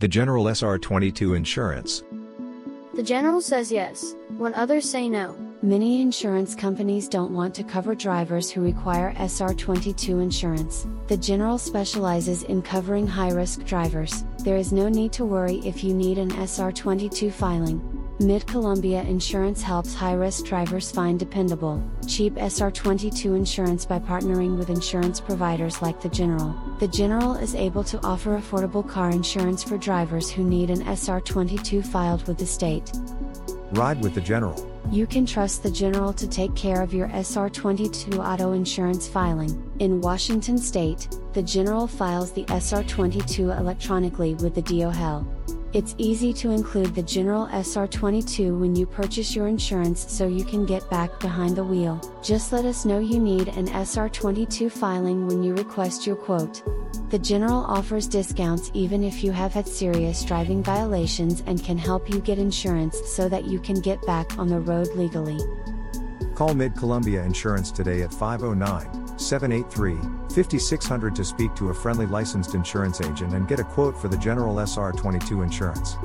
The General SR22 Insurance. The General says yes, when others say no. Many insurance companies don't want to cover drivers who require SR22 insurance. The General specializes in covering high risk drivers. There is no need to worry if you need an SR22 filing. Mid Columbia Insurance helps high risk drivers find dependable, cheap SR22 insurance by partnering with insurance providers like The General. The General is able to offer affordable car insurance for drivers who need an SR22 filed with the state. Ride with the General. You can trust the General to take care of your SR22 auto insurance filing. In Washington state, the General files the SR22 electronically with the DOL. It's easy to include the General SR22 when you purchase your insurance so you can get back behind the wheel. Just let us know you need an SR22 filing when you request your quote. The General offers discounts even if you have had serious driving violations and can help you get insurance so that you can get back on the road legally. Call Mid Columbia Insurance today at 509 783 5600 to speak to a friendly licensed insurance agent and get a quote for the General SR22 insurance.